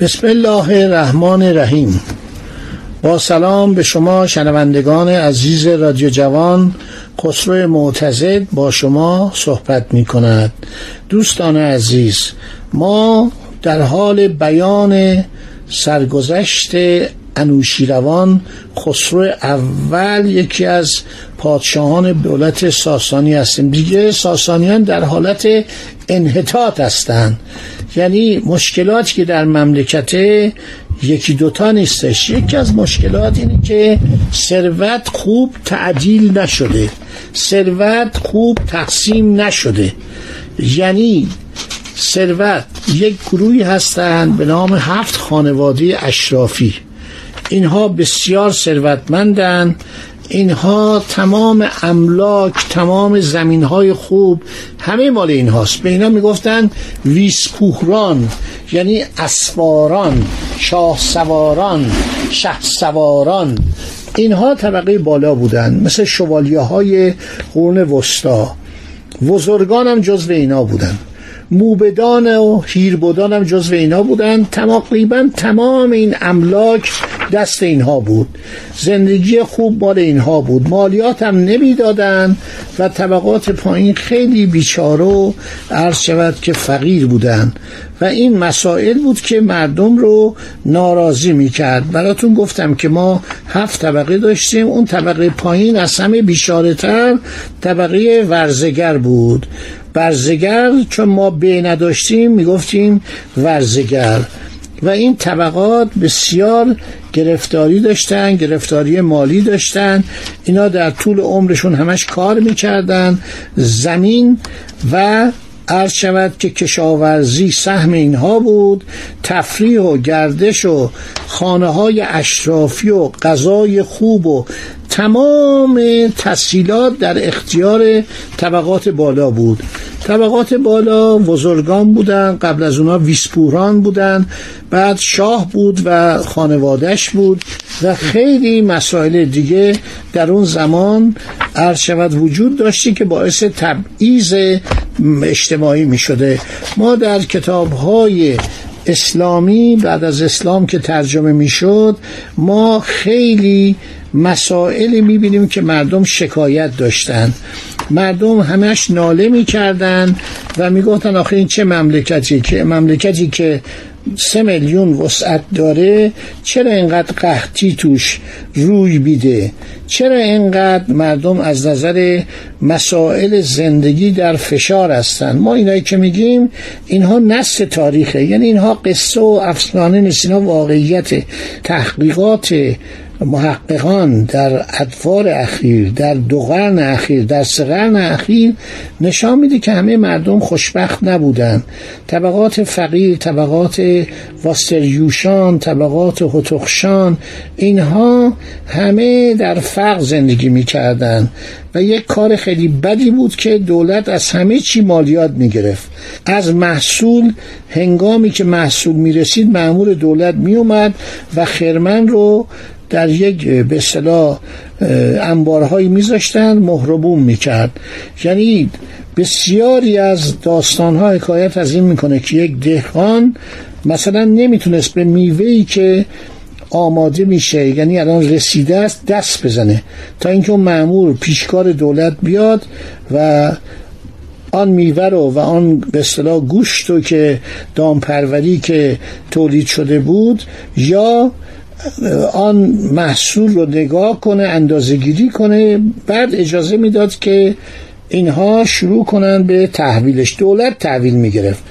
بسم الله الرحمن الرحیم. با سلام به شما شنوندگان عزیز رادیو جوان خسرو معتزد با شما صحبت می کند دوستان عزیز ما در حال بیان سرگذشت انوشیروان خسرو اول یکی از پادشاهان دولت ساسانی هستیم. دیگه ساسانیان در حالت انحطاط هستند یعنی مشکلاتی که در مملکت یکی دوتا نیستش. یکی از مشکلات اینه که ثروت خوب تعدیل نشده. ثروت خوب تقسیم نشده. یعنی ثروت یک گروهی هستند به نام هفت خانواده اشرافی. اینها بسیار ثروتمندند اینها تمام املاک تمام زمین های خوب همه مال اینهاست. به اینا می‌گفتن ویسپوهران یعنی اسواران شاه سواران شه سواران. اینها طبقه بالا بودن مثل شوالیه های قرون وسطا. وزرگان هم جزو اینا بودن. موبدان و هیربودان هم جزو اینا بودن. تقریبا تمام این املاک دست اینها بود. زندگی خوب مال اینها بود. مالیات هم نمی‌دادن و طبقات پایین خیلی بیچاره و عرض شود که فقیر بودن. و این مسائل بود که مردم رو ناراضی می‌کرد. براتون گفتم که ما هفت طبقه داشتیم. اون طبقه پایین از همه بیچاره تر طبقه ورزگر بود. ورزگر چون ما به نداشتیم می‌گفتیم ورزگر. و این طبقات بسیار گرفتاری داشتن گرفتاری مالی داشتن. اینا در طول عمرشون همش کار می‌کردن. زمین و عرض شود که کشاورزی سهم اینها بود. تفریح و گردش و خانه های اشرافی و غذای خوب و تمام تسهیلات در اختیار طبقات بالا بود. طبقات بالا بزرگان بودن قبل از اونا ویسپوران بودن بعد شاه بود و خانوادش بود و خیلی مسائل دیگه در اون زمان عرض شود وجود داشتی که باعث تبعیض اجتماعی می شده ما در کتاب های اسلامی بعد از اسلام که ترجمه می‌شد ما خیلی مسائلی می‌بینیم که مردم شکایت داشتن. مردم همش ناله می‌کردن و می‌گفتن آخه این چه مملکتی که مملکتی که سه میلیون وسعت داره چرا اینقدر قحطی توش روی بیده چرا اینقدر مردم از نظر مسائل زندگی در فشار هستن؟ ما اینایی که میگیم اینها نصف تاریخه. یعنی اینها قصه و افسانه نیست اینها واقعیت تحقیقات محققان در ادوار اخیر در دو قرن اخیر در سه قرن اخیر نشان میده که همه مردم خوشبخت نبودن. طبقات فقیر طبقات واستریوشان طبقات هتخشان اینها همه در فقر زندگی می‌کردن و یک کار خیلی بدی بود که دولت از همه چی مالیات می‌گرفت. از محصول هنگامی که محصول می‌رسید معمور دولت میومد و خرمن رو در یک به اصطلاح انبارهایی میذاشتن مهربون می‌کرد. یعنی بسیاری از داستانها حکایت از این می‌کنه که یک دهقان مثلا نمی‌تونست به میوهی که آماده میشه یعنی الان رسیده است دست بزنه. تا اینکه اون معمول پیشکار دولت بیاد و آن میوه رو و آن به اصطلاح گوشت رو که دامپروری که تولید شده بود یا آن محصول رو نگاه کنه اندازه گیری کنه بعد اجازه می‌داد که اینها شروع کنن به تحویلش. دولت تحویل می‌گرفت.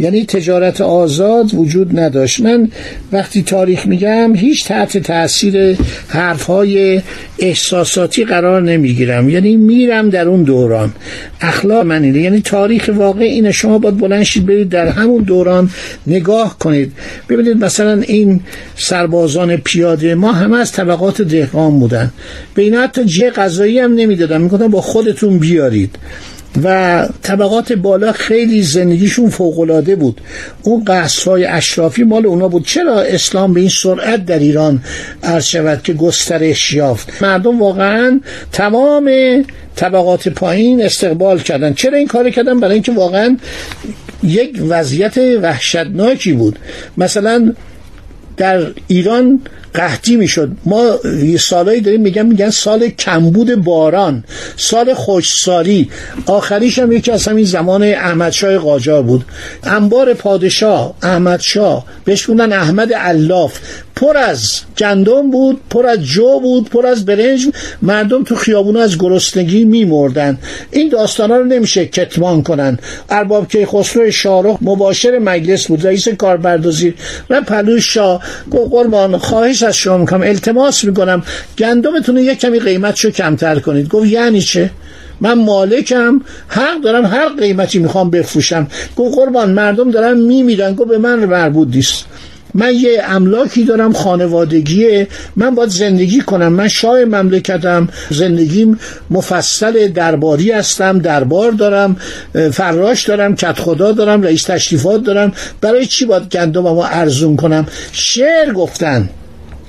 یعنی تجارت آزاد وجود نداشت. من وقتی تاریخ میگم هیچ تحت تاثیر حرفهای احساساتی قرار نمی‌گیرم. یعنی میرم در اون دوران. اخلاق من اینه. یعنی تاریخ واقع اینه. شما باید بلند شید برید در همون دوران نگاه کنید. ببینید مثلا این سربازان پیاده ما همه از طبقات دهقان بودن. به اینا حتی جه غذایی هم نمی‌دادن. می‌گفتن با خودتون بیارید. و طبقات بالا خیلی زندگیشون فوقالعاده بود. اون های اشرافی مال اونا بود. چرا اسلام به این سرعت در ایران عرض شود که گسترش یافت؟ مردم واقعا تمام طبقات پایین استقبال کردن. چرا این کار کردن؟ برای اینکه واقعا یک وضعیت وحشتناکی بود. مثلا در ایران قحطی می‌شد. ما یه سالایی داریم میگن میگن سال کمبود باران سال خوشسالی آخریش هم یکی از همین زمان احمدشاه قاجار بود. انبار پادشاه احمدشاه. بهش بودن احمد الاف پر از گندم بود پر از جو بود پر از برنج. مردم تو خیابون از گرسنگی میمردن. این داستانا رو نمیشه کتمان کنن. ارباب که خسرو شارخ مباشر مجلس بود رئیس کاربردازی. و پلوش شاه. قربان خواهش از شما می‌کنم التماس می‌کنم. گندمتون یک کمی قیمتشو کمتر کنید. گفت یعنی چه؟ من مالکم. حق دارم هر قیمتی می‌خوام بفروشم. گفت قربان مردم دارن میمیرن. گفت به من مربوط نیست. من یه املاکی دارم خانوادگیه. من باید زندگی کنم. من شاه مملکتم. زندگیم مفصل درباری هستم. دربار دارم. فراش دارم. کت خدا دارم. رئیس تشریفات دارم. برای چی باید گندم ما ارزون کنم؟ شعر گفتن.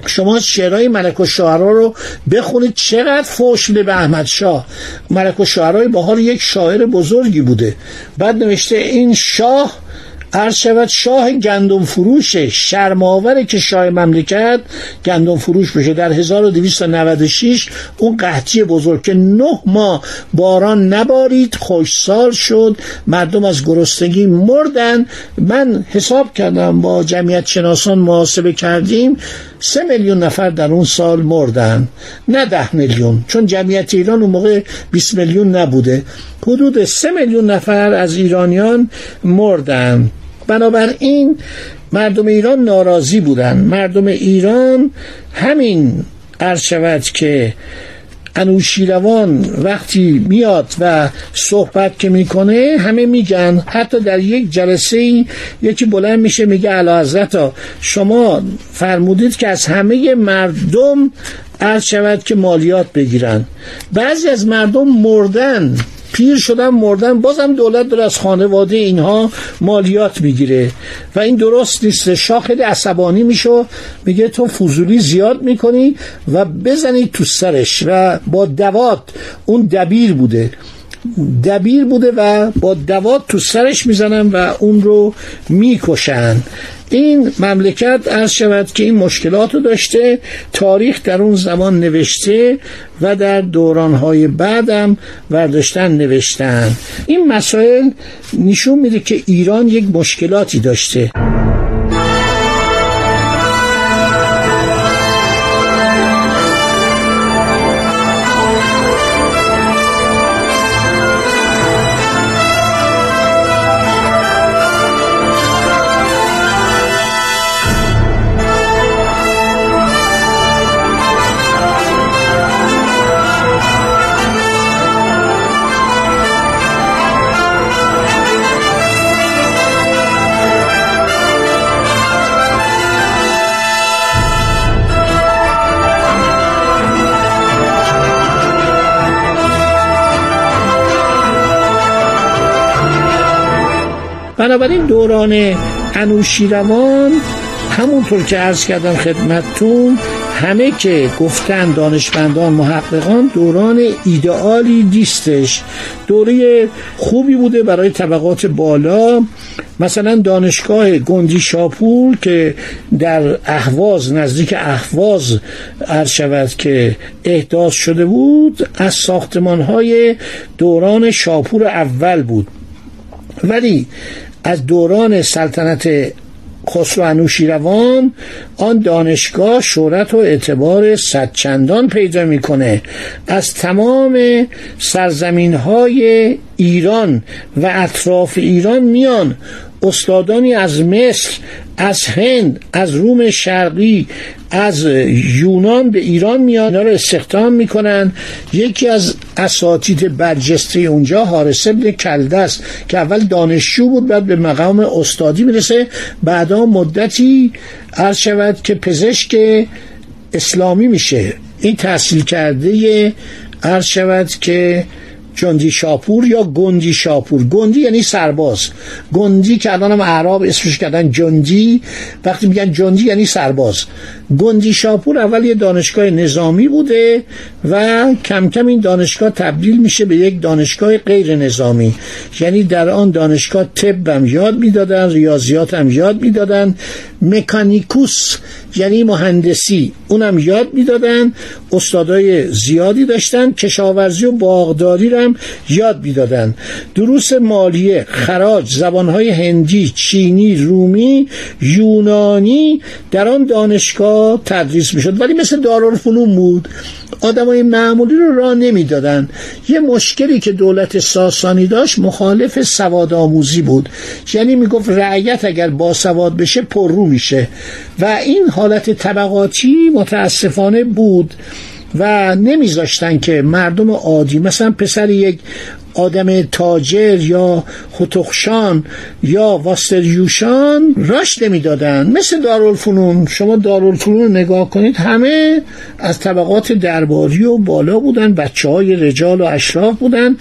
شما شعرهای ملک و شعرها رو بخونید. چقدر فوش میده به احمد شاه. ملک و شعرهای حال یک شاعر بزرگی بوده. بعد نوشته این شاه عرض شود شاه گندم فروش شرماوره که شاه مملکت گندم فروش بشه. در 1296 اون قحطی بزرگ که نه ماه باران نبارید خوشسال شد. مردم از گرسنگی مردن. من حساب کردم با جمعیت شناسان محاسبه کردیم. سه میلیون نفر در اون سال مردن. نه ده میلیون. چون جمعیت ایران اون موقع 20 میلیون نبوده. حدود سه میلیون نفر از ایرانیان مردن. بنابراین مردم ایران ناراضی بودن. مردم ایران همین عرض شود که انوشیروان وقتی میاد و صحبت که می‌کنه همه میگن حتی در یک جلسه یکی بلند میشه میگه علا حضرت شما فرمودید که از همه مردم عرض شود که مالیات بگیرن. بعضی از مردم مردن. پیر شدن مردن بازم دولت داره از خانواده اینها مالیات می‌گیره و این درست نیست. شاه خیلی عصبانی میشه میگه تو فضولی زیاد می‌کنی و بزنی تو سرش و با دوات اون دبیر بوده. دبیر بوده و با دوات تو سرش می‌زنن و اون رو می‌کشن. این مملکت از شود که این مشکلات رو داشته تاریخ در اون زمان نوشته و در دورانهای بعدم ورداشتن نوشتن. این مسائل نشون میده که ایران یک مشکلاتی داشته. بنابراین دوران انوشیروان همونطور که عرض کردم خدمتتون همه که گفتن دانشمندان محققان دوران ایدئالی نیستش. دوره خوبی بوده برای طبقات بالا. مثلا دانشگاه گندی شاپور که در اهواز نزدیک اهواز عرض شود که احداث شده بود از ساختمان های دوران شاپور اول بود. ولی از دوران سلطنت خسرو انوشیروان آن دانشگاه شهرت و اعتبار صدچندان پیدا می‌کنه. از تمام سرزمین های ایران و اطراف ایران میان. استادانی از مصر از هند از روم شرقی از یونان به ایران میان. اینا رو استخدام می‌کنن. یکی از اساتید برجسته اونجا حارس ابن کلده که اول دانشجو بود بعد به مقام استادی می‌رسه. بعدا مدتی عرض شود که پزشک اسلامی میشه. این تحصیل کرده عرض شود که جندی شاپور یا گندی شاپور؟ گندی یعنی سرباز. گندی که الان هم اعراب اسمش کردن جندی. وقتی میگن جندی یعنی سرباز. گندی شاپور اول یه دانشگاه نظامی بوده و کم کم این دانشگاه تبدیل میشه به یک دانشگاه غیر نظامی. یعنی در آن دانشگاه طب هم یاد می‌دادن ریاضیات هم یاد می‌دادن. مکانیکوس یعنی مهندسی اونم یاد می‌دادن. استادای زیادی داشتن. کشاورزی و باغداری رو هم یاد می‌دادن دروس مالیه خراج زبانهای هندی چینی رومی یونانی در آن دانشگاه تدریس می‌شد. ولی مثل دارالفنون بود. آدمای معمولی رو راه نمی‌دادن یه مشکلی که دولت ساسانی داشت مخالف سواد آموزی بود. یعنی می‌گفت رعیت اگر باسواد بشه پررو میشه. و این حالت طبقاتی متاسفانه بود. و نمیذاشتن که مردم عادی مثلا پسر یک آدم تاجر یا خطخشان یا واستریوشان راش نمی‌دادن. مثل دارالفنون. شما دارالفنون نگاه کنید همه از طبقات درباری و بالا بودن بچه های رجال و اشراف بودن.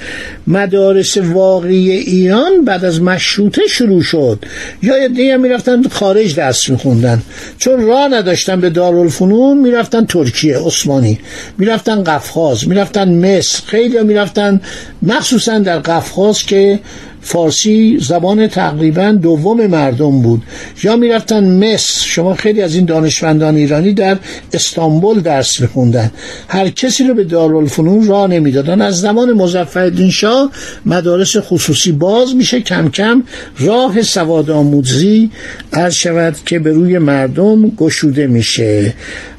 مدارس واقعی ایران بعد از مشروطه شروع شد. یا یه هم می‌رفتن خارج درس میخوندن. چون راه نداشتن به دارالفنون می‌رفتن ترکیه عثمانی. می‌رفتن قفقاز می‌رفتن مصر. خیلی می‌رفتن مخصوص خصوصا در قفقاز که فارسی زبان تقریبا دوم مردم بود. یا می‌رفتن مصر. شما خیلی از این دانشمندان ایرانی در استانبول درس میخوندن. هر کسی رو به دارالفنون راه نمی‌دادن. از زمان مظفرالدین شاه مدارس خصوصی باز میشه. کم کم راه سواد آموزی عرض شود که به روی مردم گشوده میشه.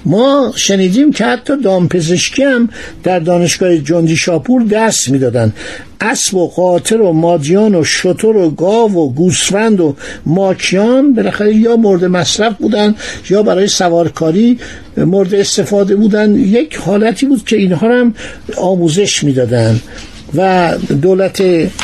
ما شنیدیم که حتی دامپزشکی هم در دانشگاه جندی شاپور درس می‌دادن. اسب و قاطر و مادیان و شتر و گاو و گوسفند و ماکیان بالاخره یا مورد مصرف بودن یا برای سوارکاری مورد استفاده بودن. یک حالتی بود که اینها هم آموزش می‌دادن. و دولت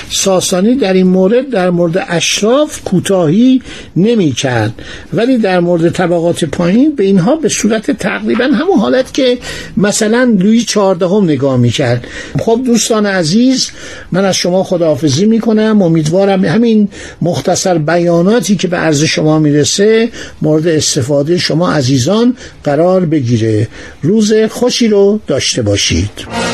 ساسانی در این مورد در مورد اشراف کوتاهی نمی کرد ولی در مورد طبقات پایین به اینها به صورت تقریبا همون حالت که مثلا لوی چهاردهم نگاه می کرد خب دوستان عزیز من از شما خداحافظی می کنم امیدوارم همین مختصر بیاناتی که به عرض شما می‌رسه مورد استفاده شما عزیزان قرار بگیره. روز خوشی رو داشته باشید.